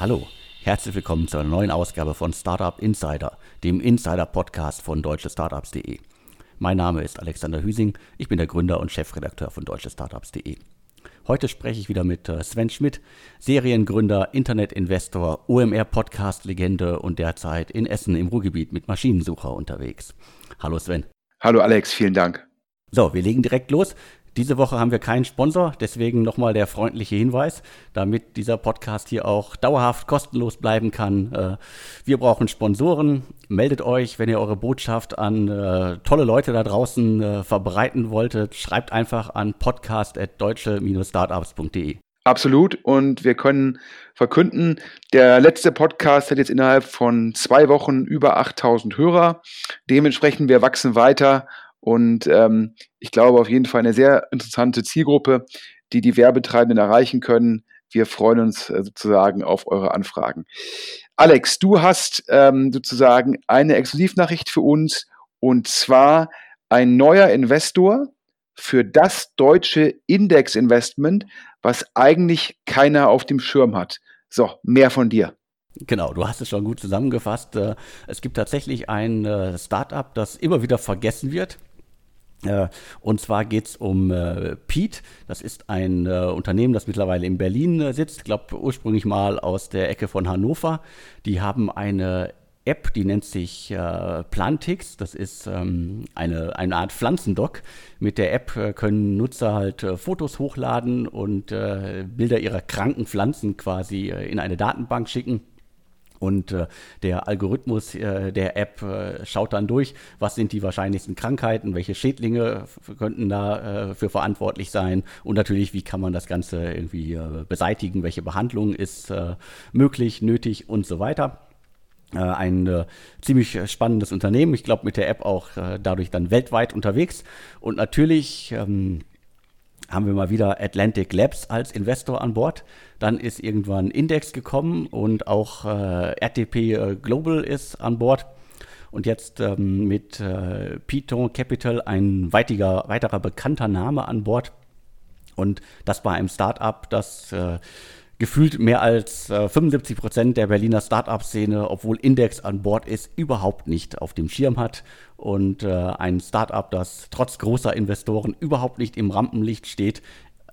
Hallo, herzlich willkommen zu einer neuen Ausgabe von Startup Insider, dem Insider-Podcast von deutschestartups.de. Mein Name ist Alexander Hüsing, ich bin der Gründer und Chefredakteur von deutschestartups.de. Heute spreche ich wieder mit äh, Sven Schmidt, Seriengründer, Internetinvestor, OMR-Podcast-Legende und derzeit in Essen im Ruhrgebiet mit Maschinensucher unterwegs. Hallo Sven. Hallo Alex, vielen Dank. So, wir legen direkt los. Diese Woche haben wir keinen Sponsor, deswegen nochmal der freundliche Hinweis, damit dieser Podcast hier auch dauerhaft kostenlos bleiben kann. Äh, wir brauchen Sponsoren. Meldet euch, wenn ihr eure Botschaft an äh, tolle Leute da draußen äh, verbreiten wolltet. Schreibt einfach an podcast.deutsche-startups.de. Absolut. Und wir können verkünden, der letzte Podcast hat jetzt innerhalb von zwei Wochen über 8000 Hörer. Dementsprechend, wir wachsen weiter und ähm, ich glaube auf jeden Fall eine sehr interessante Zielgruppe, die die Werbetreibenden erreichen können. Wir freuen uns äh, sozusagen auf eure Anfragen. Alex, du hast ähm, sozusagen eine Exklusivnachricht für uns und zwar ein neuer Investor für das deutsche Index-Investment, was eigentlich keiner auf dem Schirm hat. So, mehr von dir. Genau, du hast es schon gut zusammengefasst. Äh, es gibt tatsächlich ein äh, Startup, das immer wieder vergessen wird. Äh, und zwar geht es um äh, Pete. Das ist ein äh, Unternehmen, das mittlerweile in Berlin äh, sitzt. Ich glaube ursprünglich mal aus der Ecke von Hannover. Die haben eine App, die nennt sich äh, Plantix. Das ist ähm, eine, eine Art Pflanzendoc. Mit der App äh, können Nutzer halt äh, Fotos hochladen und äh, Bilder ihrer kranken Pflanzen quasi in eine Datenbank schicken. Und äh, der Algorithmus äh, der App äh, schaut dann durch, was sind die wahrscheinlichsten Krankheiten, welche Schädlinge könnten da äh, für verantwortlich sein und natürlich, wie kann man das Ganze irgendwie äh, beseitigen, welche Behandlung ist äh, möglich, nötig und so weiter. Ein ziemlich spannendes Unternehmen. Ich glaube, mit der App auch dadurch dann weltweit unterwegs. Und natürlich ähm, haben wir mal wieder Atlantic Labs als Investor an Bord. Dann ist irgendwann Index gekommen und auch äh, RTP äh, Global ist an Bord. Und jetzt ähm, mit äh, Python Capital ein weitiger, weiterer bekannter Name an Bord. Und das bei einem Startup, das äh, gefühlt mehr als äh, 75 Prozent der Berliner Startup-Szene, obwohl Index an Bord ist, überhaupt nicht auf dem Schirm hat. Und äh, ein Startup, das trotz großer Investoren überhaupt nicht im Rampenlicht steht,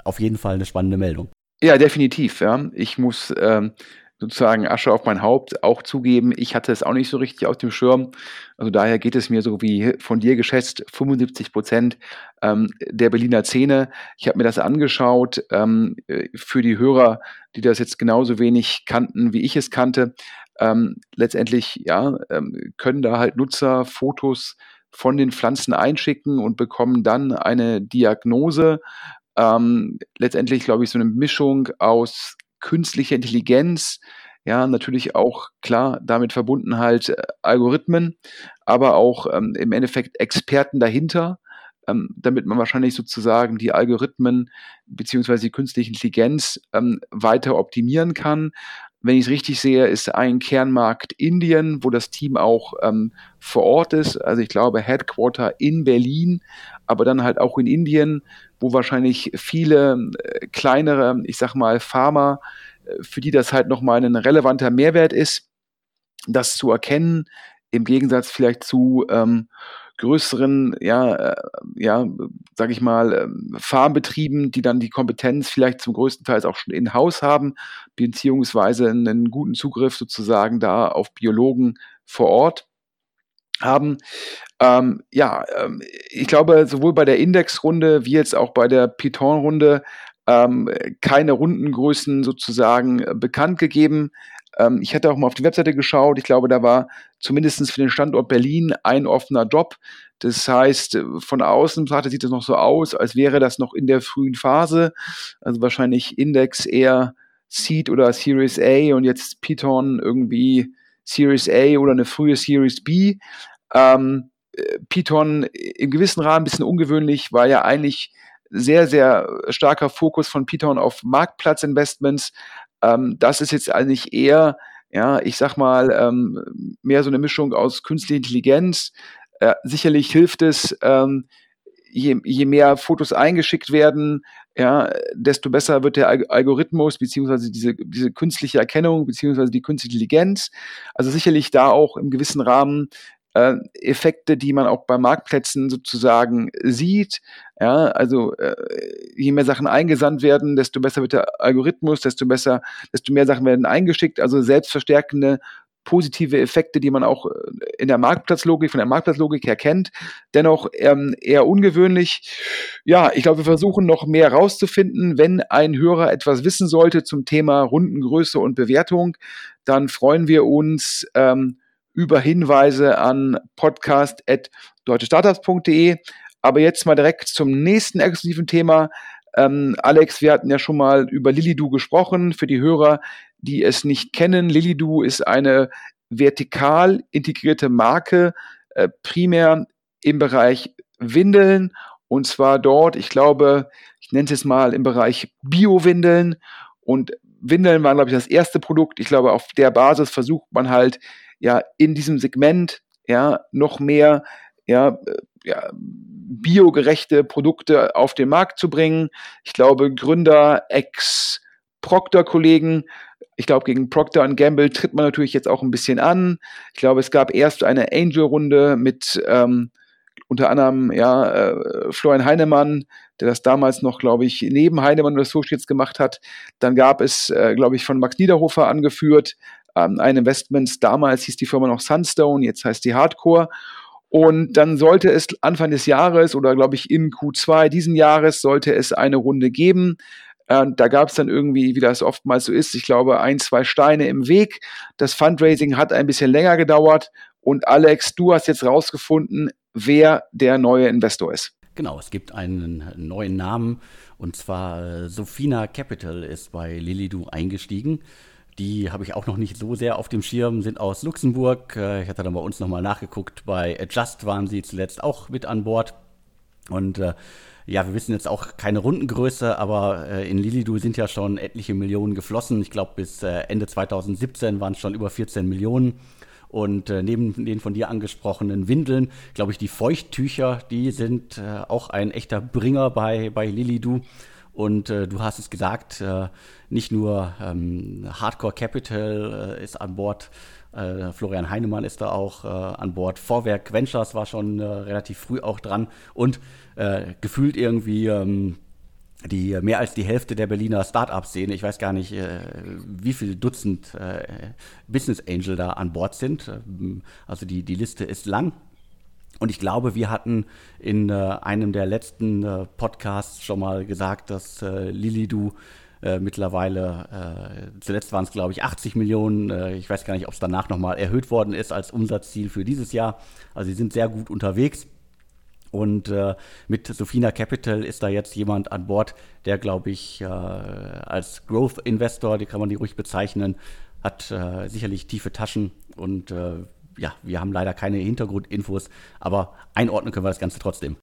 auf jeden Fall eine spannende Meldung. Ja, definitiv. Ja. Ich muss ähm, sozusagen Asche auf mein Haupt auch zugeben, ich hatte es auch nicht so richtig auf dem Schirm. Also daher geht es mir so wie von dir geschätzt, 75 Prozent ähm, der Berliner Szene. Ich habe mir das angeschaut ähm, für die Hörer, die das jetzt genauso wenig kannten, wie ich es kannte. Ähm, letztendlich ja, ähm, können da halt Nutzer Fotos von den Pflanzen einschicken und bekommen dann eine Diagnose. Ähm, letztendlich, glaube ich, so eine Mischung aus künstliche Intelligenz, ja, natürlich auch klar damit verbunden halt äh, Algorithmen, aber auch ähm, im Endeffekt Experten dahinter, ähm, damit man wahrscheinlich sozusagen die Algorithmen beziehungsweise die künstliche Intelligenz ähm, weiter optimieren kann. Wenn ich es richtig sehe, ist ein Kernmarkt Indien, wo das Team auch ähm, vor Ort ist. Also ich glaube Headquarter in Berlin, aber dann halt auch in Indien, wo wahrscheinlich viele äh, kleinere, ich sag mal, Pharma, äh, für die das halt nochmal ein relevanter Mehrwert ist, das zu erkennen, im Gegensatz vielleicht zu ähm, größeren, ja, äh, ja, sag ich mal, ähm, Farmbetrieben, die dann die Kompetenz vielleicht zum größten Teil auch schon in-house haben, beziehungsweise einen guten Zugriff sozusagen da auf Biologen vor Ort haben. Ähm, ja, ähm, ich glaube, sowohl bei der Indexrunde wie jetzt auch bei der Python-Runde ähm, keine Rundengrößen sozusagen äh, bekannt gegeben. Ähm, ich hatte auch mal auf die Webseite geschaut. Ich glaube, da war zumindest für den Standort Berlin ein offener Job. Das heißt, äh, von außen betrachtet sieht es noch so aus, als wäre das noch in der frühen Phase. Also wahrscheinlich Index eher Seed oder Series A und jetzt Python irgendwie Series A oder eine frühe Series B. Ähm, Python im gewissen Rahmen ein bisschen ungewöhnlich, war ja eigentlich sehr, sehr starker Fokus von Python auf Marktplatzinvestments. Ähm, das ist jetzt eigentlich eher, ja, ich sag mal, ähm, mehr so eine Mischung aus künstlicher Intelligenz. Äh, sicherlich hilft es, ähm, je, je mehr Fotos eingeschickt werden, ja, desto besser wird der Algorithmus beziehungsweise diese, diese künstliche Erkennung beziehungsweise die künstliche Intelligenz. Also sicherlich da auch im gewissen Rahmen äh, Effekte, die man auch bei Marktplätzen sozusagen sieht. Ja, also äh, je mehr Sachen eingesandt werden, desto besser wird der Algorithmus, desto besser, desto mehr Sachen werden eingeschickt. Also selbstverstärkende positive Effekte, die man auch äh, in der Marktplatzlogik, von der Marktplatzlogik her kennt. Dennoch ähm, eher ungewöhnlich. Ja, ich glaube, wir versuchen noch mehr rauszufinden. Wenn ein Hörer etwas wissen sollte zum Thema Rundengröße und Bewertung, dann freuen wir uns ähm, über Hinweise an podcast.deutschestartups.de. Aber jetzt mal direkt zum nächsten exklusiven Thema. Ähm, Alex, wir hatten ja schon mal über Lilidu gesprochen. Für die Hörer, die es nicht kennen, Lilidu ist eine vertikal integrierte Marke, äh, primär im Bereich Windeln. Und zwar dort, ich glaube, ich nenne es jetzt mal im Bereich Bio-Windeln. Und Windeln waren, glaube ich, das erste Produkt. Ich glaube, auf der Basis versucht man halt, ja, in diesem Segment, ja, noch mehr, ja, äh, ja, biogerechte Produkte auf den Markt zu bringen. Ich glaube, Gründer, Ex-Proctor-Kollegen, ich glaube, gegen Procter Gamble tritt man natürlich jetzt auch ein bisschen an. Ich glaube, es gab erst eine Angel-Runde mit ähm, unter anderem ja, äh, Florian Heinemann, der das damals noch, glaube ich, neben Heinemann und Associates gemacht hat. Dann gab es, äh, glaube ich, von Max Niederhofer angeführt, ähm, ein Investment. Damals hieß die Firma noch Sunstone, jetzt heißt die Hardcore. Und dann sollte es Anfang des Jahres oder glaube ich in Q2 diesen Jahres sollte es eine Runde geben. Äh, da gab es dann irgendwie, wie das oftmals so ist, ich glaube, ein, zwei Steine im Weg. Das Fundraising hat ein bisschen länger gedauert. Und Alex, du hast jetzt rausgefunden, wer der neue Investor ist. Genau, es gibt einen neuen Namen und zwar äh, Sofina Capital ist bei Lilidu eingestiegen. Die habe ich auch noch nicht so sehr auf dem Schirm, sind aus Luxemburg. Äh, ich hatte dann bei uns nochmal nachgeguckt. Bei Adjust waren sie zuletzt auch mit an Bord. Und äh, ja, wir wissen jetzt auch keine Rundengröße, aber äh, in Lilidu sind ja schon etliche Millionen geflossen. Ich glaube, bis äh, Ende 2017 waren es schon über 14 Millionen. Und äh, neben den von dir angesprochenen Windeln, glaube ich, die Feuchttücher, die sind äh, auch ein echter Bringer bei, bei Lilidu. Und äh, du hast es gesagt, äh, nicht nur ähm, Hardcore Capital äh, ist an Bord, äh, Florian Heinemann ist da auch äh, an Bord, Vorwerk Ventures war schon äh, relativ früh auch dran und gefühlt irgendwie ähm, die mehr als die Hälfte der Berliner Start-up-Szene, ich weiß gar nicht, wie viele Dutzend Business Angel da an Bord sind. Ähm, also die, die Liste ist lang. Und ich glaube, wir hatten in äh, einem der letzten äh, Podcasts schon mal gesagt, dass äh, Lilidu äh, mittlerweile, äh, zuletzt waren es glaube ich 80 Millionen, äh, ich weiß gar nicht, ob es danach nochmal erhöht worden ist als Umsatzziel für dieses Jahr. Also sie sind sehr gut unterwegs. Und äh, mit Sofina Capital ist da jetzt jemand an Bord, der, glaube ich, äh, als Growth Investor, die kann man die ruhig bezeichnen, hat äh, sicherlich tiefe Taschen und äh, ja, wir haben leider keine Hintergrundinfos, aber einordnen können wir das Ganze trotzdem.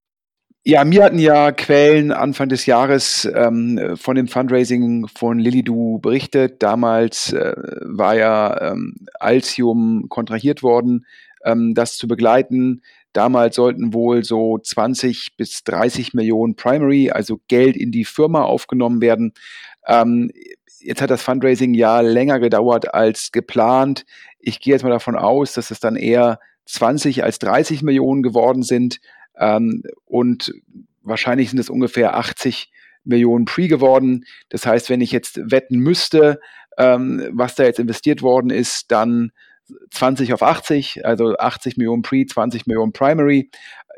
Ja, mir hatten ja Quellen Anfang des Jahres ähm, von dem Fundraising von Lilidu berichtet. Damals äh, war ja ähm, Altium kontrahiert worden, ähm, das zu begleiten. Damals sollten wohl so 20 bis 30 Millionen Primary, also Geld in die Firma aufgenommen werden. Ähm, jetzt hat das Fundraising ja länger gedauert als geplant. Ich gehe jetzt mal davon aus, dass es dann eher 20 als 30 Millionen geworden sind. Ähm, und wahrscheinlich sind es ungefähr 80 Millionen Pre geworden. Das heißt, wenn ich jetzt wetten müsste, ähm, was da jetzt investiert worden ist, dann 20 auf 80, also 80 Millionen Pre, 20 Millionen Primary.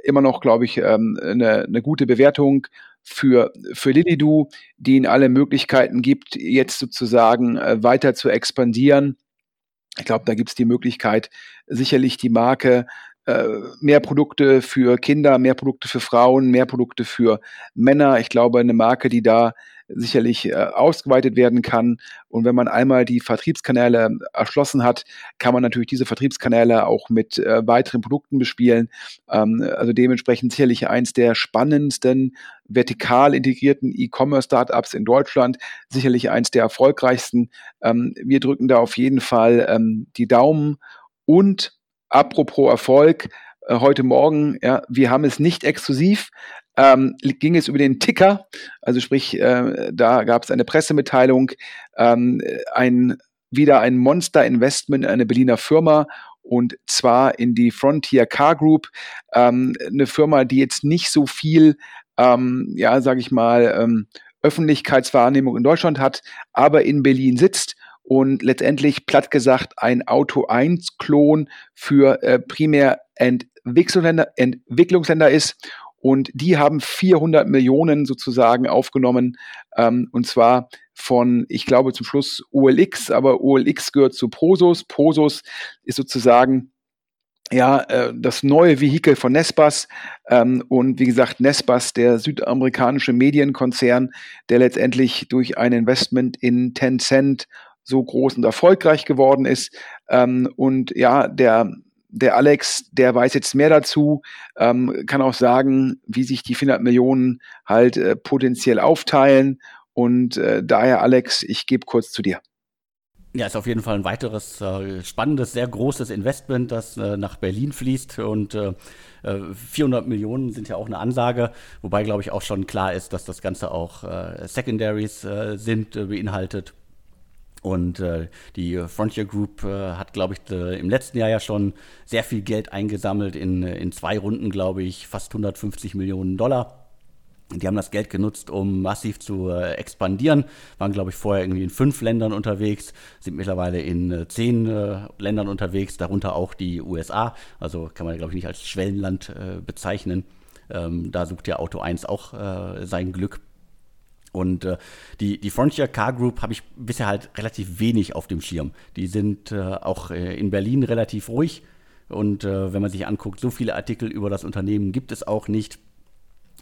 Immer noch, glaube ich, ähm, eine, eine gute Bewertung für, für Lilidu, die ihnen alle Möglichkeiten gibt, jetzt sozusagen äh, weiter zu expandieren ich glaube, da gibt es die Möglichkeit, sicherlich die Marke äh, mehr Produkte für Kinder, mehr Produkte für Frauen, mehr Produkte für Männer. Ich glaube, eine Marke, die da sicherlich äh, ausgeweitet werden kann. Und wenn man einmal die Vertriebskanäle erschlossen hat, kann man natürlich diese Vertriebskanäle auch mit äh, weiteren Produkten bespielen. Ähm, also dementsprechend sicherlich eins der spannendsten vertikal integrierten E-Commerce-Startups in Deutschland, sicherlich eins der erfolgreichsten. Ähm, wir drücken da auf jeden Fall ähm, die Daumen. Und apropos Erfolg, äh, heute Morgen, ja, wir haben es nicht exklusiv, ähm, ging es über den Ticker, also sprich, äh, da gab es eine Pressemitteilung, ähm, ein, wieder ein Monster-Investment in eine Berliner Firma und zwar in die Frontier Car Group, ähm, eine Firma, die jetzt nicht so viel, ähm, ja, sage ich mal, ähm, Öffentlichkeitswahrnehmung in Deutschland hat, aber in Berlin sitzt und letztendlich platt gesagt ein Auto 1 Klon für äh, primär Entwicklungsländer, Entwicklungsländer ist und die haben 400 Millionen sozusagen aufgenommen ähm, und zwar von, ich glaube zum Schluss OLX, aber OLX gehört zu Prosus. Prosus ist sozusagen ja, äh, das neue Vehikel von Nespas ähm, und wie gesagt, Nespas, der südamerikanische Medienkonzern, der letztendlich durch ein Investment in Tencent so groß und erfolgreich geworden ist. Ähm, und ja, der, der Alex, der weiß jetzt mehr dazu, ähm, kann auch sagen, wie sich die 400 Millionen halt äh, potenziell aufteilen. Und äh, daher, Alex, ich gebe kurz zu dir. Ja, ist auf jeden Fall ein weiteres äh, spannendes, sehr großes Investment, das äh, nach Berlin fließt. Und äh, 400 äh, Millionen sind ja auch eine Ansage, wobei, glaube ich, auch schon klar ist, dass das Ganze auch äh, Secondaries äh, sind, beinhaltet. Und äh, die Frontier Group äh, hat, glaube ich, im letzten Jahr ja schon sehr viel Geld eingesammelt, in, in zwei Runden, glaube ich, fast 150 Millionen Dollar. Die haben das Geld genutzt, um massiv zu äh, expandieren. Waren, glaube ich, vorher irgendwie in fünf Ländern unterwegs, sind mittlerweile in äh, zehn äh, Ländern unterwegs, darunter auch die USA. Also kann man, glaube ich, nicht als Schwellenland bezeichnen. Ähm, da sucht ja Auto 1 auch sein Glück. Und die, die Frontier Car Group habe ich bisher halt relativ wenig auf dem Schirm. Die sind auch in Berlin relativ ruhig. Und wenn man sich anguckt, so viele Artikel über das Unternehmen gibt es auch nicht.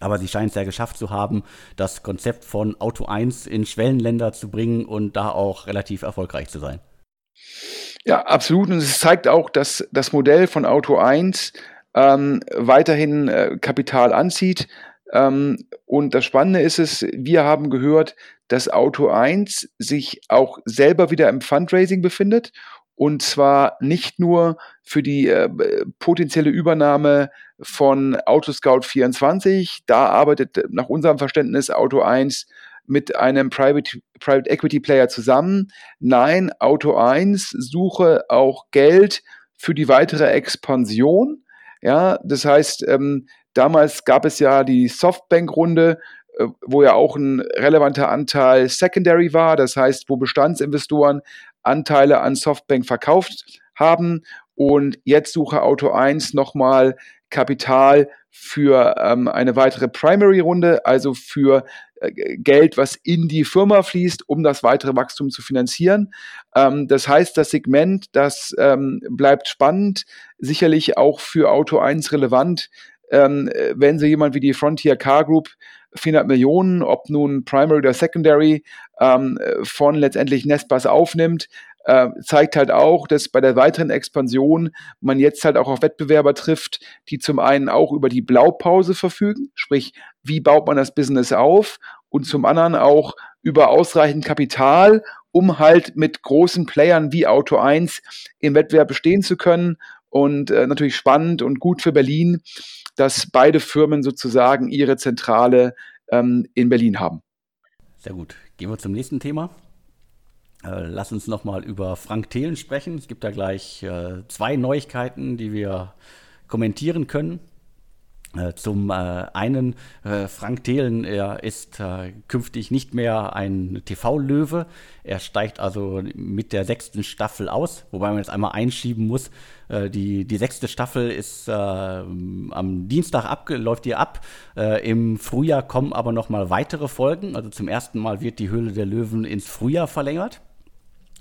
Aber sie scheint es ja geschafft zu haben, das Konzept von Auto 1 in Schwellenländer zu bringen und da auch relativ erfolgreich zu sein. Ja, absolut. Und es zeigt auch, dass das Modell von Auto 1 ähm, weiterhin äh, Kapital anzieht. Ähm, und das Spannende ist es, wir haben gehört, dass Auto 1 sich auch selber wieder im Fundraising befindet. Und zwar nicht nur für die äh, potenzielle Übernahme von Autoscout24. Da arbeitet nach unserem Verständnis Auto 1 mit einem Private, Private Equity Player zusammen. Nein, Auto 1 suche auch Geld für die weitere Expansion. Ja, das heißt, ähm, damals gab es ja die Softbank-Runde, äh, wo ja auch ein relevanter Anteil Secondary war, das heißt, wo Bestandsinvestoren Anteile an Softbank verkauft haben und jetzt suche Auto 1 nochmal Kapital für ähm, eine weitere Primary-Runde, also für äh, Geld, was in die Firma fließt, um das weitere Wachstum zu finanzieren. Ähm, das heißt, das Segment, das ähm, bleibt spannend, sicherlich auch für Auto 1 relevant, ähm, wenn so jemand wie die Frontier Car Group 400 Millionen, ob nun Primary oder Secondary, ähm, von letztendlich Nestbus aufnimmt, äh, zeigt halt auch, dass bei der weiteren Expansion man jetzt halt auch auf Wettbewerber trifft, die zum einen auch über die Blaupause verfügen, sprich, wie baut man das Business auf und zum anderen auch über ausreichend Kapital, um halt mit großen Playern wie Auto 1 im Wettbewerb bestehen zu können. Und äh, natürlich spannend und gut für Berlin, dass beide Firmen sozusagen ihre Zentrale ähm, in Berlin haben. Sehr gut. Gehen wir zum nächsten Thema. Äh, lass uns nochmal über Frank Thelen sprechen. Es gibt da gleich äh, zwei Neuigkeiten, die wir kommentieren können. Äh, zum äh, einen, äh, Frank Thelen, er ist künftig nicht mehr ein TV-Löwe. Er steigt also mit der sechsten Staffel aus, wobei man jetzt einmal einschieben muss. die, die sechste Staffel ist am Dienstag ab, läuft hier ab. Im Frühjahr kommen aber nochmal weitere Folgen. Also zum ersten Mal wird die Höhle der Löwen ins Frühjahr verlängert.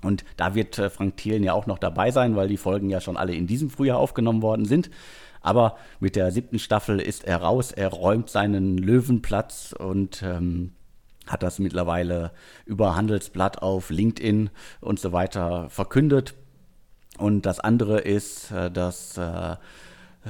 Und da wird äh, Frank Thielen ja auch noch dabei sein, weil die Folgen ja schon alle in diesem Frühjahr aufgenommen worden sind. Aber mit der siebten Staffel ist er raus, er räumt seinen Löwenplatz und ähm, hat das mittlerweile über Handelsblatt auf LinkedIn und so weiter verkündet. Und das andere ist äh, das äh,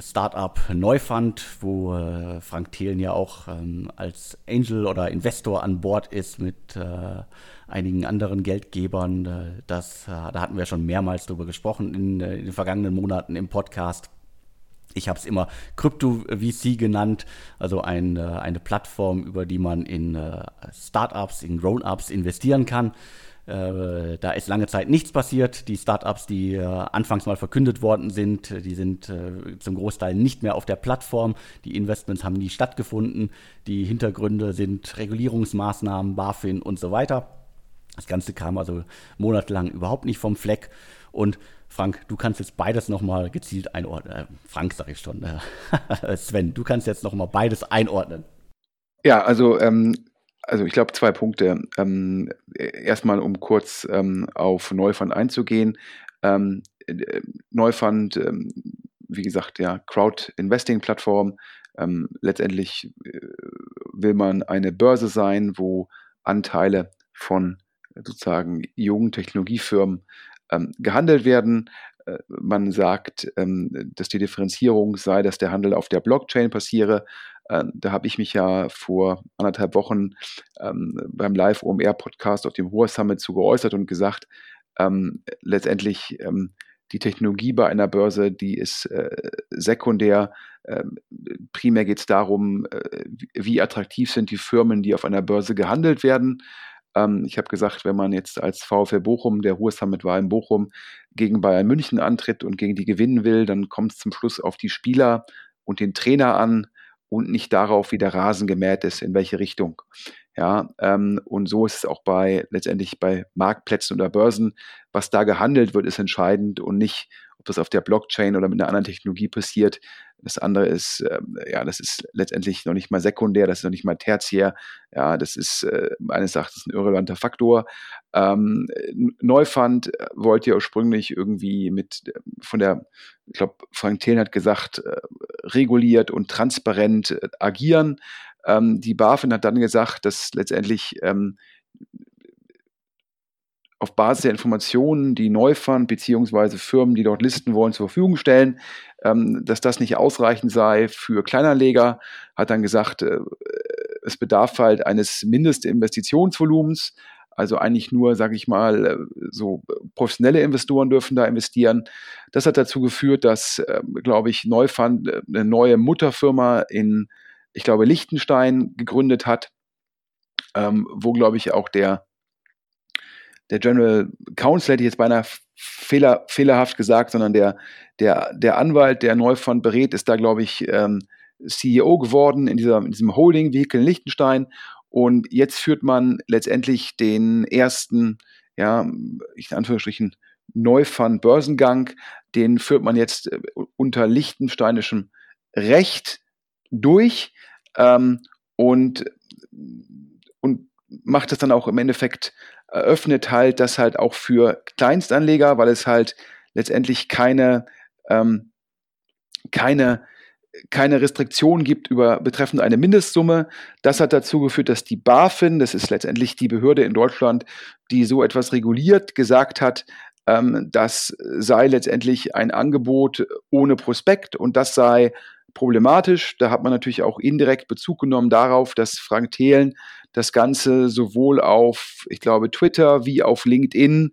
Startup Neufund, wo äh, Frank Thelen ja auch ähm, als Angel oder Investor an Bord ist mit äh, einigen anderen Geldgebern. Äh, das, äh, da hatten wir schon mehrmals drüber gesprochen in, äh, in den vergangenen Monaten im Podcast. Ich habe es immer Crypto-VC genannt, also ein, eine Plattform, über die man in Startups, in Grown-ups investieren kann. Äh, da ist lange Zeit nichts passiert. Die Startups, die äh, anfangs mal verkündet worden sind, die sind äh, zum Großteil nicht mehr auf der Plattform. Die Investments haben nie stattgefunden. Die Hintergründe sind Regulierungsmaßnahmen, BaFin und so weiter. Das Ganze kam also monatelang überhaupt nicht vom Fleck. Und Frank, du kannst jetzt beides nochmal gezielt einordnen. Äh, Frank sage ich schon. Äh, Sven, du kannst jetzt nochmal beides einordnen. Ja, also ähm, also ich glaube zwei Punkte. Ähm, erstmal, um kurz ähm, auf Neufund einzugehen. Ähm, äh, Neufund, ähm, wie gesagt, ja, Crowd-Investing-Plattform. Ähm, letztendlich äh, will man eine Börse sein, wo Anteile von sozusagen jungen Technologiefirmen gehandelt werden. Äh, man sagt, dass die Differenzierung sei, dass der Handel auf der Blockchain passiere. Ähm, da habe ich mich ja vor anderthalb Wochen ähm, beim Live-OMR-Podcast auf dem Hoher Summit zu geäußert und gesagt, ähm, letztendlich ähm, die Technologie bei einer Börse, die ist äh, sekundär. Ähm, primär geht es darum, äh, wie attraktiv sind die Firmen, die auf einer Börse gehandelt werden. Ähm, ich habe gesagt, wenn man jetzt als VfL Bochum, der Ruhe Summit war in Bochum, gegen Bayern München antritt und gegen die gewinnen will, dann kommt es zum Schluss auf die Spieler und den Trainer an und nicht darauf, wie der Rasen gemäht ist, in welche Richtung. Ja, ähm, und so ist es auch bei letztendlich bei Marktplätzen oder Börsen. Was da gehandelt wird, ist entscheidend und nicht, ob das auf der Blockchain oder mit einer anderen Technologie passiert. Das andere ist, ähm, ja, das ist letztendlich noch nicht mal sekundär, das ist noch nicht mal tertiär. Ja, das ist äh, meines Erachtens ein irrelevanter Faktor. Ähm, Neufund wollte ja ursprünglich irgendwie mit von der, ich glaube, Frank Thelen hat gesagt, äh, reguliert und transparent äh, agieren. Ähm, die BaFin hat dann gesagt, dass letztendlich ähm, auf Basis der Informationen, die Neufund bzw. Firmen, die dort listen wollen, zur Verfügung stellen, ähm, dass das nicht ausreichend sei für Kleinanleger, hat dann gesagt, äh, es bedarf halt eines Mindestinvestitionsvolumens. Also eigentlich nur, sage ich mal, äh, so professionelle Investoren dürfen da investieren. Das hat dazu geführt, dass, äh, glaube ich, Neufund äh, eine neue Mutterfirma in, ich glaube, Liechtenstein gegründet hat, ähm, wo, glaube ich, auch der der General Counsel hätte ich jetzt beinahe fehler, fehlerhaft gesagt, sondern der, der, der Anwalt, der Neufund berät, ist da, glaube ich, ähm, CEO geworden in, dieser, in diesem Holding-Vehikel in Liechtenstein. Und jetzt führt man letztendlich den ersten, ja, ich in Anführungsstrichen, Neufund-Börsengang. Den führt man jetzt äh, unter liechtensteinischem Recht durch ähm, und, und macht es dann auch im Endeffekt eröffnet halt das halt auch für Kleinstanleger, weil es halt letztendlich keine, ähm, keine, keine Restriktion gibt über betreffend eine Mindestsumme. Das hat dazu geführt, dass die BaFin, das ist letztendlich die Behörde in Deutschland, die so etwas reguliert, gesagt hat, ähm, das sei letztendlich ein Angebot ohne Prospekt und das sei problematisch. Da hat man natürlich auch indirekt Bezug genommen darauf, dass Frank Thelen das Ganze sowohl auf, ich glaube, Twitter wie auf LinkedIn,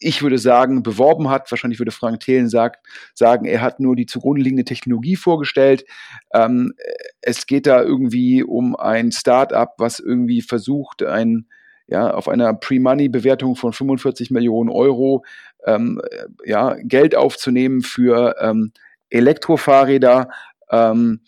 ich würde sagen, beworben hat. Wahrscheinlich würde Frank Thelen sagt, sagen, er hat nur die zugrunde liegende Technologie vorgestellt. Ähm, es geht da irgendwie um ein Start-up, was irgendwie versucht, ein, ja, auf einer Pre-Money-Bewertung von 45 Millionen Euro ähm, ja, Geld aufzunehmen für ähm, Elektrofahrräder. Ähm,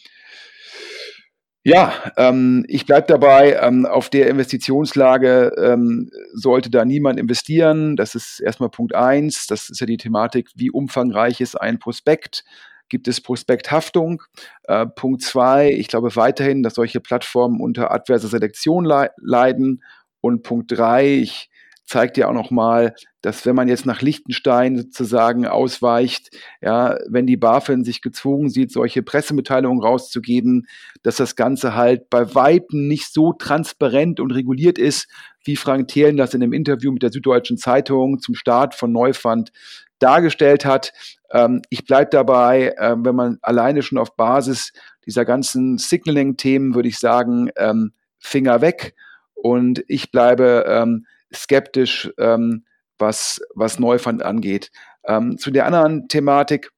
ja, ähm, ich bleibe dabei, ähm, auf der Investitionslage ähm, sollte da niemand investieren. Das ist erstmal Punkt eins. Das ist ja die Thematik, wie umfangreich ist ein Prospekt? Gibt es Prospekthaftung? Äh, Punkt zwei, ich glaube weiterhin, dass solche Plattformen unter adverser Selektion le leiden. Und Punkt drei, ich zeigt ja auch nochmal, dass wenn man jetzt nach Liechtenstein sozusagen ausweicht, ja, wenn die BaFin sich gezwungen sieht, solche Pressemitteilungen rauszugeben, dass das Ganze halt bei Weitem nicht so transparent und reguliert ist, wie Frank Thelen das in einem Interview mit der Süddeutschen Zeitung zum Start von Neufund dargestellt hat. Ähm, ich bleibe dabei, äh, wenn man alleine schon auf Basis dieser ganzen Signaling-Themen, würde ich sagen, ähm, Finger weg. Und ich bleibe ähm, skeptisch, ähm, was, was Neufund angeht. Ähm, zu der anderen Thematik,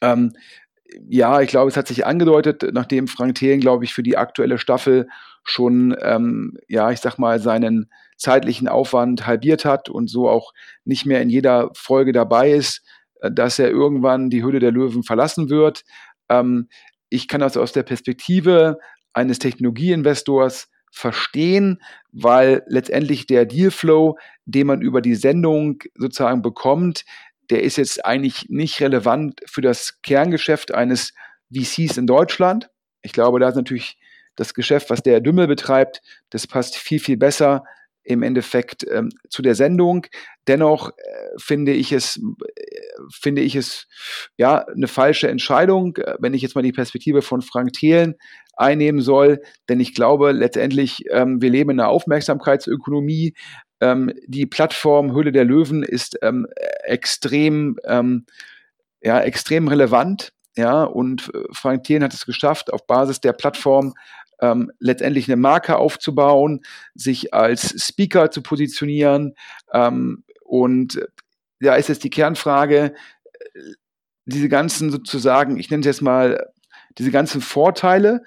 ähm, ja, ich glaube, es hat sich angedeutet, nachdem Frank Thelen, glaube ich, für die aktuelle Staffel schon, ähm, ja, ich sag mal, seinen zeitlichen Aufwand halbiert hat und so auch nicht mehr in jeder Folge dabei ist, äh, dass er irgendwann die Höhle der Löwen verlassen wird. Ähm, ich kann das aus der Perspektive eines Technologieinvestors verstehen, weil letztendlich der Dealflow, den man über die Sendung sozusagen bekommt, der ist jetzt eigentlich nicht relevant für das Kerngeschäft eines VCs in Deutschland. Ich glaube, da ist natürlich das Geschäft, was der Dümmel betreibt, das passt viel, viel besser im Endeffekt ähm, zu der Sendung. Dennoch äh, finde ich es, äh, finde ich es ja eine falsche Entscheidung, wenn ich jetzt mal die Perspektive von Frank Thelen einnehmen soll, denn ich glaube letztendlich, ähm, wir leben in einer Aufmerksamkeitsökonomie. Ähm, die Plattform Höhle der Löwen ist ähm, extrem, ähm, ja, extrem relevant. Ja, und äh, Frank Thelen hat es geschafft, auf Basis der Plattform ähm, letztendlich eine Marke aufzubauen, sich als Speaker zu positionieren. Ähm, und da ist jetzt die Kernfrage, äh, diese ganzen sozusagen, ich nenne es jetzt mal, diese ganzen Vorteile,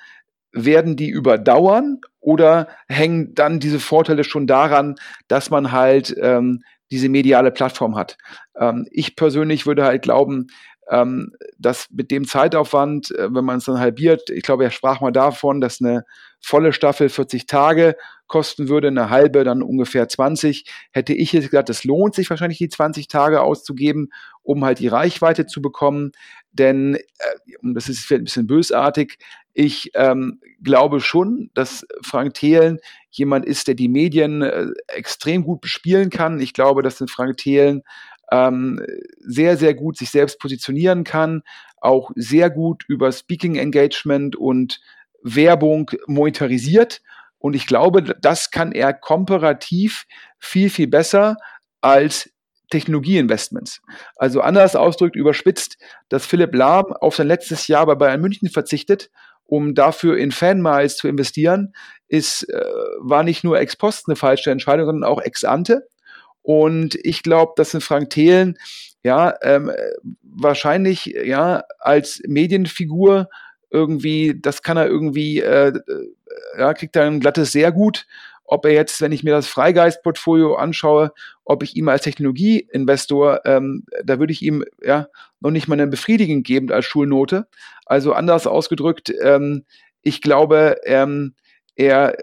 werden die überdauern oder hängen dann diese Vorteile schon daran, dass man halt ähm, diese mediale Plattform hat? Ähm, ich persönlich würde halt glauben, ähm, dass mit dem Zeitaufwand, äh, wenn man es dann halbiert, ich glaube, er sprach mal davon, dass eine volle Staffel 40 Tage kosten würde, eine halbe dann ungefähr 20, hätte ich jetzt gesagt, es lohnt sich wahrscheinlich die 20 Tage auszugeben, um halt die Reichweite zu bekommen. Denn, äh, und das ist vielleicht ein bisschen bösartig, ich ähm, glaube schon, dass Frank Thelen jemand ist, der die Medien äh, extrem gut bespielen kann. Ich glaube, dass Frank Thelen ähm, sehr, sehr gut sich selbst positionieren kann, auch sehr gut über Speaking Engagement und Werbung monetarisiert. Und ich glaube, das kann er komparativ viel, viel besser als Technologieinvestments. Also anders ausgedrückt, überspitzt, dass Philipp Lahm auf sein letztes Jahr bei Bayern München verzichtet, um dafür in Fanmiles zu investieren, ist, äh, war nicht nur ex post eine falsche Entscheidung, sondern auch ex ante. Und ich glaube, dass ein Frank Thelen ja ähm, wahrscheinlich ja als Medienfigur irgendwie, das kann er irgendwie, äh, äh, ja, kriegt er ein glattes sehr gut. Ob er jetzt, wenn ich mir das Freigeist-Portfolio anschaue, ob ich ihm als Technologieinvestor, ähm, da würde ich ihm ja noch nicht mal eine Befriedigung geben als Schulnote. Also anders ausgedrückt, ähm, ich glaube, ähm, er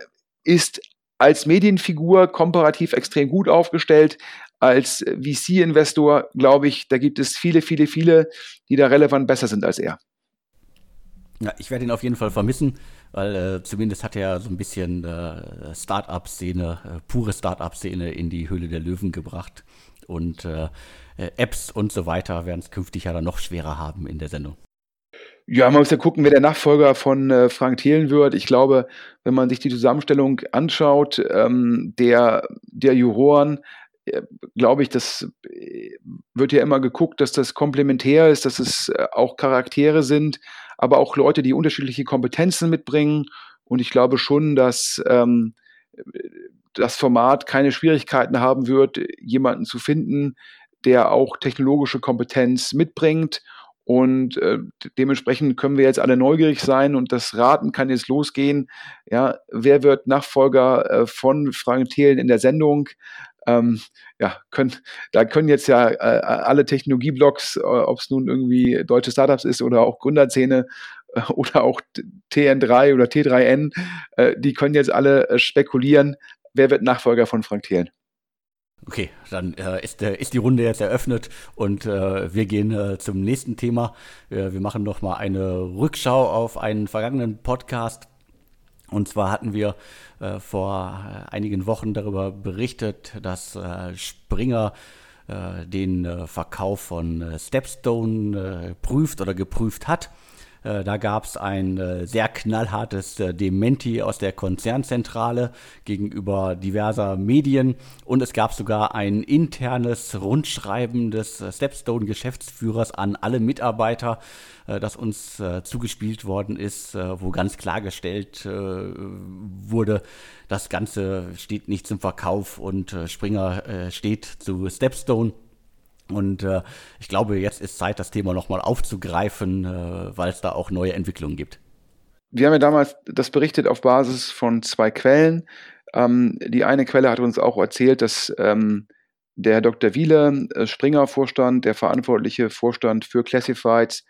ist als Medienfigur komparativ extrem gut aufgestellt. Als VC-Investor glaube ich, da gibt es viele, viele, viele, die da relevant besser sind als er. Ja, ich werde ihn auf jeden Fall vermissen, weil äh, zumindest hat er so ein bisschen äh, Start-up-Szene, äh, pure Start-up-Szene in die Höhle der Löwen gebracht. Und äh, äh, Apps und so weiter werden es künftig ja dann noch schwerer haben in der Sendung. Ja, man muss ja gucken, wer der Nachfolger von äh, Frank Thelen wird. Ich glaube, wenn man sich die Zusammenstellung anschaut, ähm, der, der Juroren, äh, glaube ich, das wird ja immer geguckt, dass das komplementär ist, dass es auch Charaktere sind, aber auch Leute, die unterschiedliche Kompetenzen mitbringen. Und ich glaube schon, dass ähm, das Format keine Schwierigkeiten haben wird, jemanden zu finden, der auch technologische Kompetenz mitbringt und äh, dementsprechend können wir jetzt alle neugierig sein und das Raten kann jetzt losgehen. Ja, wer wird Nachfolger äh, von Frank Thelen in der Sendung? Ähm, ja, können, da können jetzt ja äh, alle Technologieblogs, äh, ob es nun irgendwie deutsche Startups ist oder auch Gründerzähne äh, oder auch TN3 oder T3N, äh, die können jetzt alle äh, spekulieren, wer wird Nachfolger von Frank Thelen. Okay, dann äh, ist, äh, ist die Runde jetzt eröffnet und äh, wir gehen äh, zum nächsten Thema. wir machen noch mal eine Rückschau auf einen vergangenen Podcast. Und zwar hatten wir äh, vor äh, einigen Wochen darüber berichtet, dass Springer den Verkauf von Stepstone prüft oder geprüft hat. Äh, da gab es ein äh, sehr knallhartes äh, Dementi aus der Konzernzentrale gegenüber diverser Medien und es gab sogar ein internes Rundschreiben des Stepstone-Geschäftsführers an alle Mitarbeiter, das uns zugespielt worden ist, wo ganz klargestellt wurde, das Ganze steht nicht zum Verkauf und Springer steht zu Stepstone. Und äh, ich glaube, jetzt ist Zeit, das Thema nochmal aufzugreifen, äh, weil es da auch neue Entwicklungen gibt. Wir haben ja damals das berichtet auf Basis von zwei Quellen. Ähm, die eine Quelle hat uns auch erzählt, dass ähm, der Herr Dr. Wiele, äh, Springer-Vorstand, der verantwortliche Vorstand für Classifieds,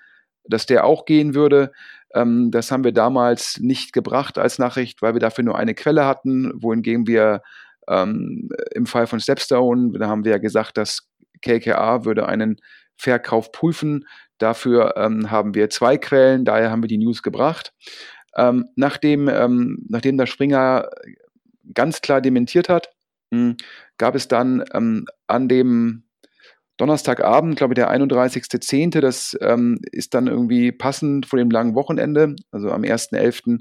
dass der auch gehen würde. Ähm, das haben wir damals nicht gebracht als Nachricht, weil wir dafür nur eine Quelle hatten, wohingegen wir ähm, im Fall von Stepstone, da haben wir ja gesagt, dass KKA würde einen Verkauf prüfen. Dafür ähm, haben wir zwei Quellen, daher haben wir die News gebracht. Ähm, nachdem, ähm, nachdem der Springer ganz klar dementiert hat, mh, hm, gab es dann ähm, an dem Donnerstagabend, glaube ich, der 31.10., das ähm, ist dann irgendwie passend vor dem langen Wochenende, also am 1.11.,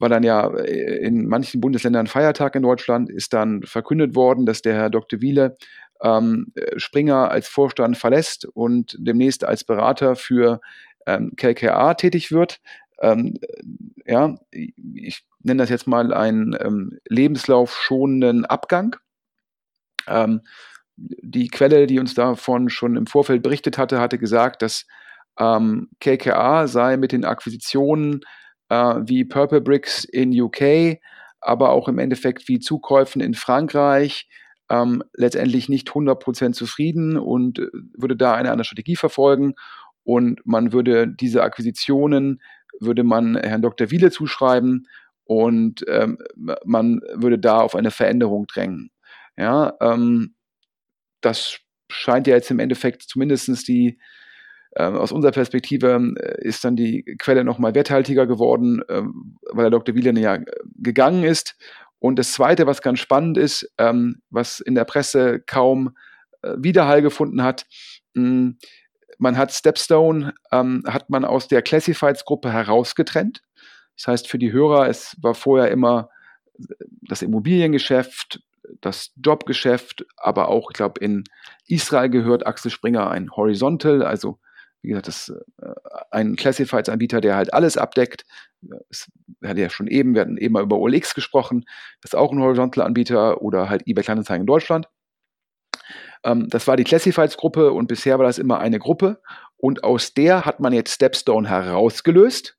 war dann ja äh, in manchen Bundesländern Feiertag in Deutschland, ist dann verkündet worden, dass der Herr Dr. Wiele ähm, Springer als Vorstand verlässt und demnächst als Berater für ähm, KKA tätig wird. Ähm, ja, ich nenne das jetzt mal einen ähm, lebenslaufschonenden Abgang. Ähm, die Quelle, die uns davon schon im Vorfeld berichtet hatte, hatte gesagt, dass ähm, KKA sei mit den Akquisitionen äh, wie Purple Bricks in UK, aber auch im Endeffekt wie Zukäufen in Frankreich, ähm, letztendlich nicht 100% zufrieden und äh, würde da eine andere Strategie verfolgen. Und man würde diese Akquisitionen, würde man Herrn Dr. Wiele zuschreiben und ähm, man würde da auf eine Veränderung drängen. Ja, ähm, das scheint ja jetzt im Endeffekt zumindest die, äh, aus unserer Perspektive äh, ist dann die Quelle nochmal werthaltiger geworden, äh, weil der Dr. Wieland ja gegangen ist und das Zweite, was ganz spannend ist, ähm, was in der Presse kaum äh, Widerhall gefunden hat, mh, hm, man hat Stepstone, ähm, hat man aus der Classifieds-Gruppe herausgetrennt. Das heißt, für die Hörer, es war vorher immer das Immobiliengeschäft, das Jobgeschäft, aber auch, ich glaube, in Israel gehört Axel Springer ein Horizontal, also wie gesagt, das äh, ein Classifieds-Anbieter, der halt alles abdeckt. Es hatte ja schon eben, wir hatten eben mal über OLX gesprochen, das ist auch ein Horizontal-Anbieter oder halt eBay Kleinanzeigen in Deutschland. Ähm, das war die Classifieds-Gruppe und bisher war das immer eine Gruppe und aus der hat man jetzt Stepstone herausgelöst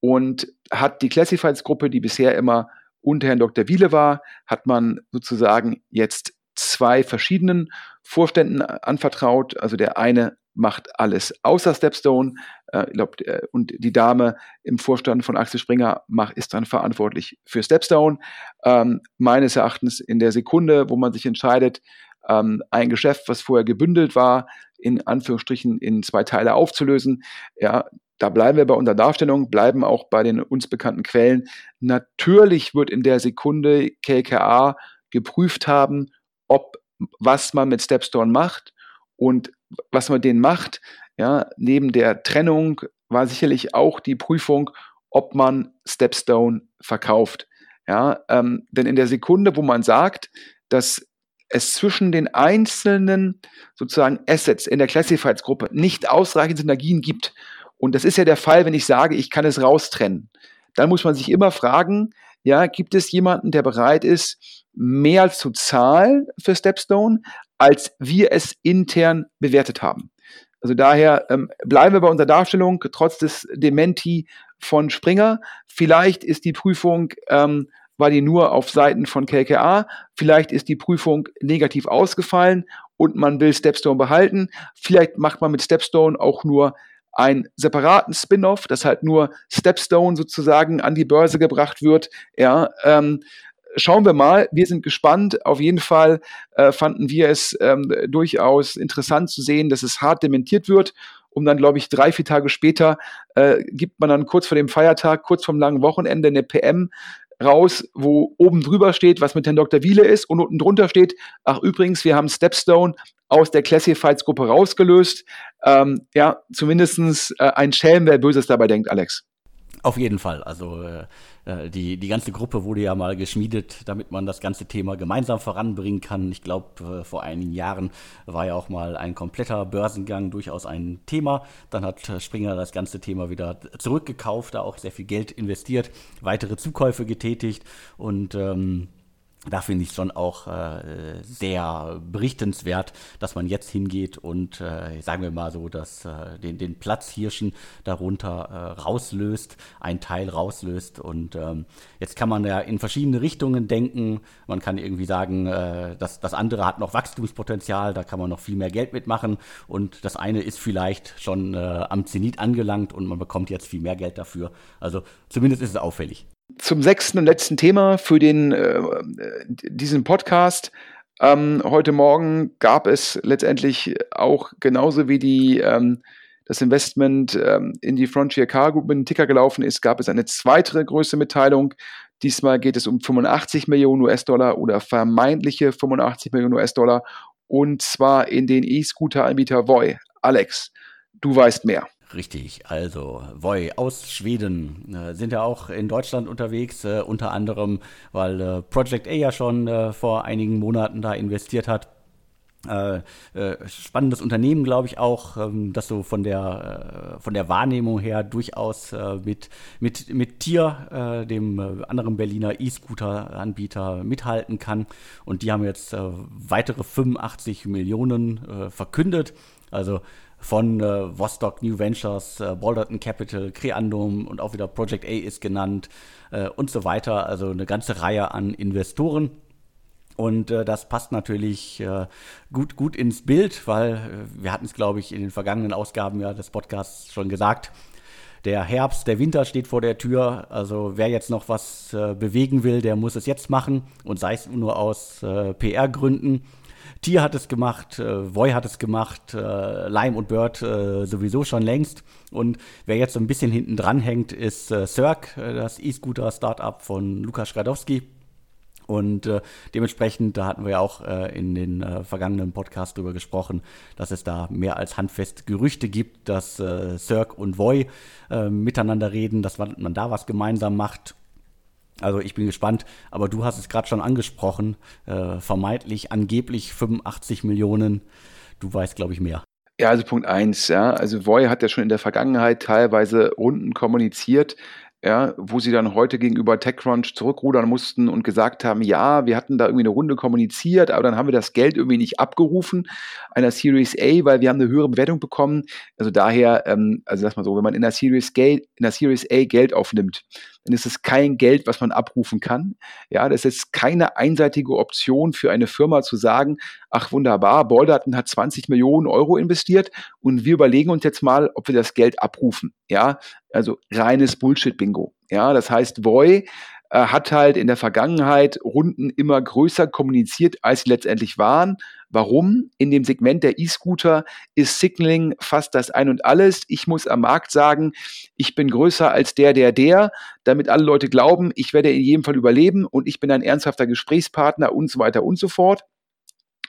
und hat die Classifieds-Gruppe, die bisher immer unter Herrn Dr. Wiele war, hat man sozusagen jetzt zwei verschiedenen Vorständen anvertraut. Also der eine macht alles außer Stepstone. Äh, glaub, äh, und die Dame im Vorstand von Axel Springer macht, ist dann verantwortlich für Stepstone. Ähm, meines Erachtens in der Sekunde, wo man sich entscheidet, ähm, ein Geschäft, was vorher gebündelt war, in Anführungsstrichen in zwei Teile aufzulösen, ja, da bleiben wir bei unserer Darstellung, bleiben auch bei den uns bekannten Quellen. Natürlich wird in der Sekunde KKA geprüft haben, ob was man mit Stepstone macht und was man denen macht, ja, neben der Trennung war sicherlich auch die Prüfung, ob man Stepstone verkauft. Ja, ähm, denn in der Sekunde, wo man sagt, dass es zwischen den einzelnen sozusagen Assets in der Classifieds-Gruppe nicht ausreichend Synergien gibt, und das ist ja der Fall, wenn ich sage, ich kann es raustrennen, dann muss man sich immer fragen, ja, gibt es jemanden, der bereit ist, mehr zu zahlen für Stepstone, als wir es intern bewertet haben. Also daher ähm, bleiben wir bei unserer Darstellung, trotz des Dementi von Springer. Vielleicht ist die Prüfung, ähm, war die nur auf Seiten von KKA, vielleicht ist die Prüfung negativ ausgefallen und man will Stepstone behalten. Vielleicht macht man mit Stepstone auch nur einen separaten Spin-off, dass halt nur Stepstone sozusagen an die Börse gebracht wird. Ja, ähm, schauen wir mal. Wir sind gespannt. Auf jeden Fall äh, fanden wir es ähm, durchaus interessant zu sehen, dass es hart dementiert wird. Um dann, glaube ich, drei, vier Tage später äh, gibt man dann kurz vor dem Feiertag, kurz vom langen Wochenende eine PM raus, wo oben drüber steht, was mit Herrn Dr. Wiele ist und unten drunter steht, ach übrigens, wir haben Stepstone aus der Classifieds-Gruppe rausgelöst. Ähm, ja, zumindestens äh, ein Schelm, wer Böses dabei denkt, Alex. Auf jeden Fall. Also äh, äh, die, die ganze Gruppe wurde ja mal geschmiedet, damit man das ganze Thema gemeinsam voranbringen kann. Ich glaube, äh, vor einigen Jahren war ja auch mal ein kompletter Börsengang durchaus ein Thema. Dann hat Springer das ganze Thema wieder zurückgekauft, da auch sehr viel Geld investiert, weitere Zukäufe getätigt und ähm, da finde ich schon auch äh, sehr berichtenswert, dass man jetzt hingeht und, äh, sagen wir mal so, dass äh, den, den Platzhirschen darunter äh, rauslöst, ein Teil rauslöst. Und ähm, jetzt kann man ja in verschiedene Richtungen denken. Man kann irgendwie sagen, äh, dass das andere hat noch Wachstumspotenzial, da kann man noch viel mehr Geld mitmachen. Und das eine ist vielleicht schon äh, am Zenit angelangt und man bekommt jetzt viel mehr Geld dafür. Also zumindest ist es auffällig zum sechsten und letzten Thema für den, äh, diesen Podcast. Ähm, heute Morgen gab es letztendlich auch genauso wie die, ähm, das Investment ähm, in die Frontier Car Group mit dem Ticker gelaufen ist, gab es eine zweite größere Mitteilung. Diesmal geht es um 85 Millionen US-Dollar oder vermeintliche 85 Millionen US-Dollar und zwar in den E-Scooter-Anbieter Voi. Alex, du weißt mehr. Richtig, also Voi aus Schweden äh, sind ja auch in Deutschland unterwegs, äh, unter anderem, weil äh, Project A ja schon äh, vor einigen Monaten da investiert hat. Äh, äh, spannendes Unternehmen, glaube ich auch, ähm, das so von der, von der Wahrnehmung her durchaus mit, mit, mit Tier, dem anderen Berliner E-Scooter-Anbieter, mithalten kann. Und die haben jetzt weitere 85 Millionen verkündet. Also von äh, Vostok New Ventures, äh, Balderton Capital, Creandum und auch wieder Project A ist genannt äh, und so weiter. Also eine ganze Reihe an Investoren. Und äh, das passt natürlich äh, gut, gut ins Bild, weil äh, wir hatten es, glaube ich, in den vergangenen Ausgaben ja des Podcasts schon gesagt. Der Herbst, der Winter steht vor der Tür. Also wer jetzt noch was äh, bewegen will, der muss es jetzt machen und sei es nur aus äh, PR-Gründen. Tier hat es gemacht, äh, Voy hat es gemacht, äh, Lime und Bird äh, sowieso schon längst. Und wer jetzt so ein bisschen hinten dran hängt, ist äh, Cirque, äh, das E-Scooter-Startup von Lukas Skradowski. Und äh, dementsprechend, da hatten wir ja auch äh, in den äh, vergangenen Podcasts drüber gesprochen, dass es da mehr als handfest Gerüchte gibt, dass äh, Cirque und Voy äh, miteinander reden, dass man, man da was gemeinsam macht. Also ich bin gespannt, aber du hast es gerade schon angesprochen, äh, vermeintlich angeblich 85 Millionen. Du weißt, glaube ich, mehr. Ja, also Punkt eins, ja. Also Voy hat ja schon in der Vergangenheit teilweise Runden kommuniziert, ja, wo sie dann heute gegenüber TechCrunch zurückrudern mussten und gesagt haben, ja, wir hatten da irgendwie eine Runde kommuniziert, aber dann haben wir das Geld irgendwie nicht abgerufen einer Series A, weil wir haben eine höhere Bewertung bekommen. Also daher, ähm, also sag mal so, wenn man in der Series, in der Series A Geld aufnimmt, dann ist es kein Geld, was man abrufen kann. Ja, das ist keine einseitige Option für eine Firma zu sagen, ach wunderbar, Balderton hat 20 Millionen Euro investiert und wir überlegen uns jetzt mal, ob wir das Geld abrufen. Ja, also reines Bullshit-Bingo. Ja, das heißt, Voy äh, hat halt in der Vergangenheit Runden immer größer kommuniziert, als sie letztendlich waren. Warum? In dem Segment der E-Scooter ist Signaling fast das Ein und Alles. Ich muss am Markt sagen, ich bin größer als der, der, der, damit alle Leute glauben, ich werde in jedem Fall überleben und ich bin ein ernsthafter Gesprächspartner und so weiter und so fort.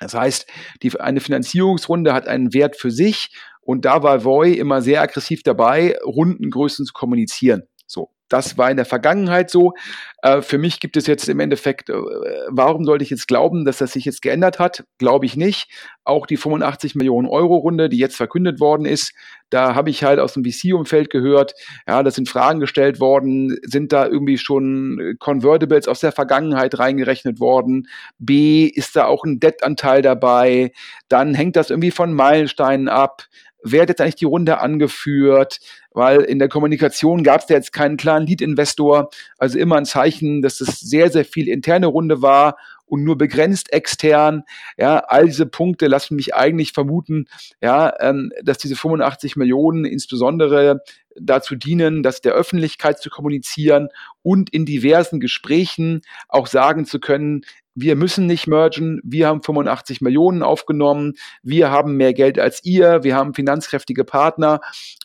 Das heißt, die, eine Finanzierungsrunde hat einen Wert für sich und da war Voy immer sehr aggressiv dabei, Rundengrößen zu kommunizieren. So, das war in der Vergangenheit so. Äh, für mich gibt es jetzt im Endeffekt, äh, warum sollte ich jetzt glauben, dass das sich jetzt geändert hat? Glaube ich nicht. Auch die 85 Millionen Euro Runde, die jetzt verkündet worden ist, da habe ich halt aus dem VC-Umfeld gehört, ja, da sind Fragen gestellt worden, sind da irgendwie schon Convertibles aus der Vergangenheit reingerechnet worden? B, ist da auch ein Debt-Anteil dabei? Dann hängt das irgendwie von Meilensteinen ab wer hat jetzt eigentlich die Runde angeführt, weil in der Kommunikation gab es da jetzt keinen klaren Lead-Investor, also immer ein Zeichen, dass es sehr, sehr viel interne Runde war und nur begrenzt extern. Ja, all diese Punkte lassen mich eigentlich vermuten, ja, ähm, dass diese 85 Millionen insbesondere dazu dienen, das der Öffentlichkeit zu kommunizieren und in diversen Gesprächen auch sagen zu können, wir müssen nicht mergen, wir haben 85 Millionen aufgenommen, wir haben mehr Geld als ihr, wir haben finanzkräftige Partner,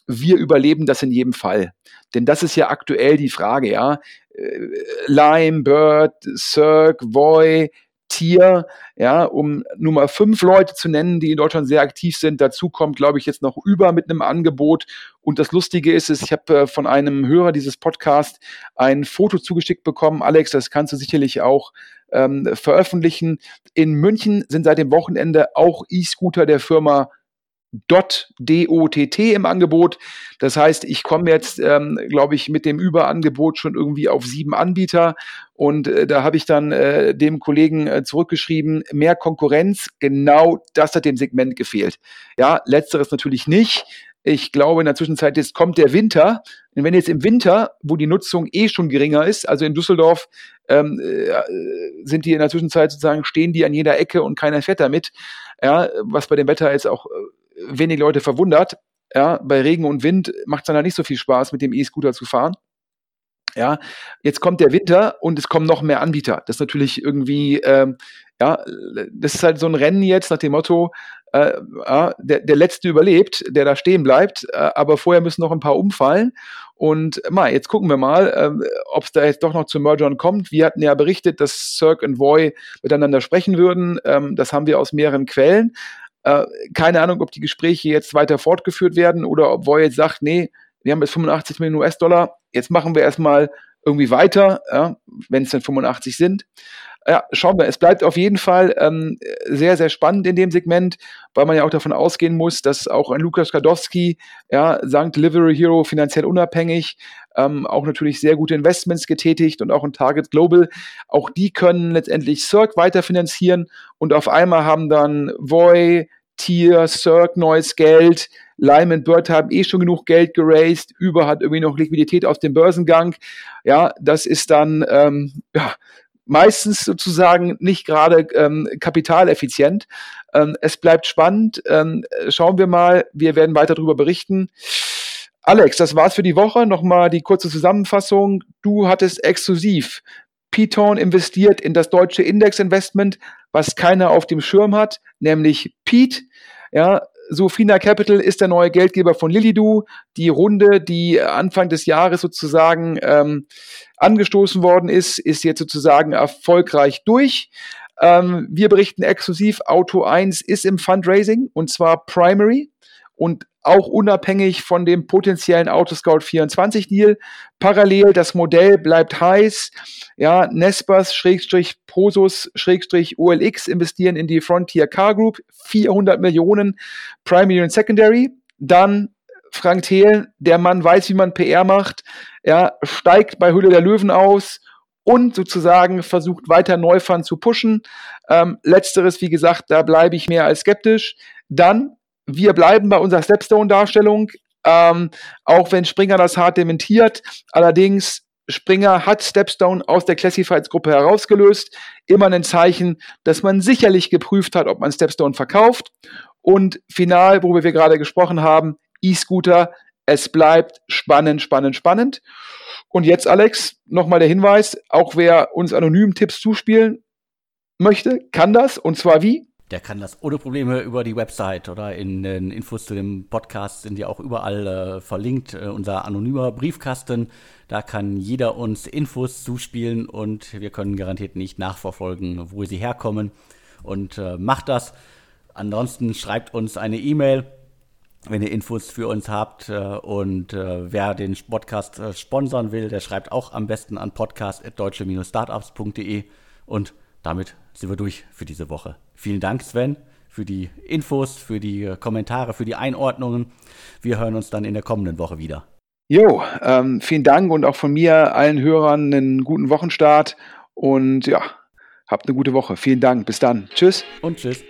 wir überleben das in jedem Fall. Denn das ist ja aktuell die Frage, ja. Äh, Lime, Bird, Cirque, Voy, Tier, ja, um Nummer fünf Leute zu nennen, die in Deutschland sehr aktiv sind. Dazu kommt, glaube ich, jetzt noch über mit einem Angebot. Und das Lustige ist, ist ich habe äh, von einem Hörer dieses Podcasts ein Foto zugeschickt bekommen. Alex, das kannst du sicherlich auch ähm, veröffentlichen. In München sind seit dem Wochenende auch E-Scooter der Firma Dot im Angebot. Das heißt, ich komme jetzt, ähm, glaube ich, mit dem Überangebot schon irgendwie auf sieben Anbieter. Und äh, da habe ich dann äh, dem Kollegen äh, zurückgeschrieben, mehr Konkurrenz, genau das hat dem Segment gefehlt. Ja, letzteres natürlich nicht. Ich glaube, in der Zwischenzeit jetzt kommt der Winter. Und wenn jetzt im Winter, wo die Nutzung eh schon geringer ist, also in Düsseldorf ähm, äh, sind die in der Zwischenzeit sozusagen, stehen die an jeder Ecke und keiner fährt damit, ja, was bei dem Wetter jetzt auch äh, wenig Leute verwundert. Ja, bei Regen und Wind macht es dann halt nicht so viel Spaß, mit dem E-Scooter zu fahren. Ja, jetzt kommt der Winter und es kommen noch mehr Anbieter. Das ist natürlich irgendwie, ähm, ja, das ist halt so ein Rennen jetzt nach dem Motto, äh, äh, der, der Letzte überlebt, der da stehen bleibt, äh, aber vorher müssen noch ein paar umfallen. Und mal, jetzt gucken wir mal, äh, ob es da jetzt doch noch zu Mergern kommt. Wir hatten ja berichtet, dass Cirque und Voy miteinander sprechen würden. Ähm, das haben wir aus mehreren Quellen. Äh, keine Ahnung, ob die Gespräche jetzt weiter fortgeführt werden oder ob Voy jetzt sagt, nee, wir haben jetzt 85 Millionen US-Dollar, jetzt machen wir erstmal irgendwie weiter, ja, wenn es dann 85 sind. Ja, schauen wir. Es bleibt auf jeden Fall ähm, sehr, sehr spannend in dem Segment, weil man ja auch davon ausgehen muss, dass auch ein Lukas Gadowski, ja, Sankt Delivery Hero finanziell unabhängig, ähm, auch natürlich sehr gute Investments getätigt und auch ein Target Global. Auch die können letztendlich Cirque weiterfinanzieren und auf einmal haben dann Voy, Tier, Cirque neues Geld, Lyman Bird haben eh schon genug Geld geraced, über hat irgendwie noch Liquidität aus dem Börsengang. Ja, das ist dann ähm, ja, meistens sozusagen nicht gerade ähm, kapitaleffizient. Ähm, es bleibt spannend. Ähm, schauen wir mal. Wir werden weiter darüber berichten. Alex, das war's für die Woche. Nochmal die kurze Zusammenfassung. Du hattest exklusiv Piton investiert in das deutsche Indexinvestment, was keiner auf dem Schirm hat, nämlich Pete. Ja, Sofina Capital ist der neue Geldgeber von Lilidu. Die Runde, die Anfang des Jahres sozusagen ähm, angestoßen worden ist, ist jetzt sozusagen erfolgreich durch. Ähm, wir berichten exklusiv, Auto 1 ist im Fundraising und zwar Primary und auch unabhängig von dem potenziellen Autoscout 24 Deal. Parallel, das Modell bleibt heiß. Ja, Nespers, Schrägstrich, Posus, Schrägstrich, OLX investieren in die Frontier Car Group 400 Millionen Primary und Secondary. Dann Frank Thelen, der Mann weiß, wie man PR macht. Ja, steigt bei Hülle der Löwen aus und sozusagen versucht weiter Neufund zu pushen. Ähm, letzteres, wie gesagt, da bleibe ich mehr als skeptisch. Dann wir bleiben bei unserer Stepstone-Darstellung, ähm, auch wenn Springer das hart dementiert. Allerdings, Springer hat Stepstone aus der Classifieds-Gruppe herausgelöst. Immer ein Zeichen, dass man sicherlich geprüft hat, ob man Stepstone verkauft. Und final, worüber wir gerade gesprochen haben, E-Scooter, es bleibt spannend, spannend, spannend. Und jetzt, Alex, nochmal der Hinweis, auch wer uns anonym Tipps zuspielen möchte, kann das. Und zwar wie? Der kann das ohne Probleme über die Website oder in den Infos zu dem Podcast sind ja auch überall äh, verlinkt. Äh, unser anonymer Briefkasten, da kann jeder uns Infos zuspielen und wir können garantiert nicht nachverfolgen, wo sie herkommen. Und äh, macht das. Ansonsten schreibt uns eine E-Mail, wenn ihr Infos für uns habt. Äh, und äh, wer den Podcast äh, sponsern will, der schreibt auch am besten an podcast.deutsche-startups.de und damit sind wir durch für diese Woche. Vielen Dank, Sven, für die Infos, für die äh, Kommentare, für die Einordnungen. Wir hören uns dann in der kommenden Woche wieder. Jo, ähm, vielen Dank und auch von mir allen Hörern einen guten Wochenstart und ja, habt eine gute Woche. Vielen Dank. Bis dann. Tschüss. Und tschüss.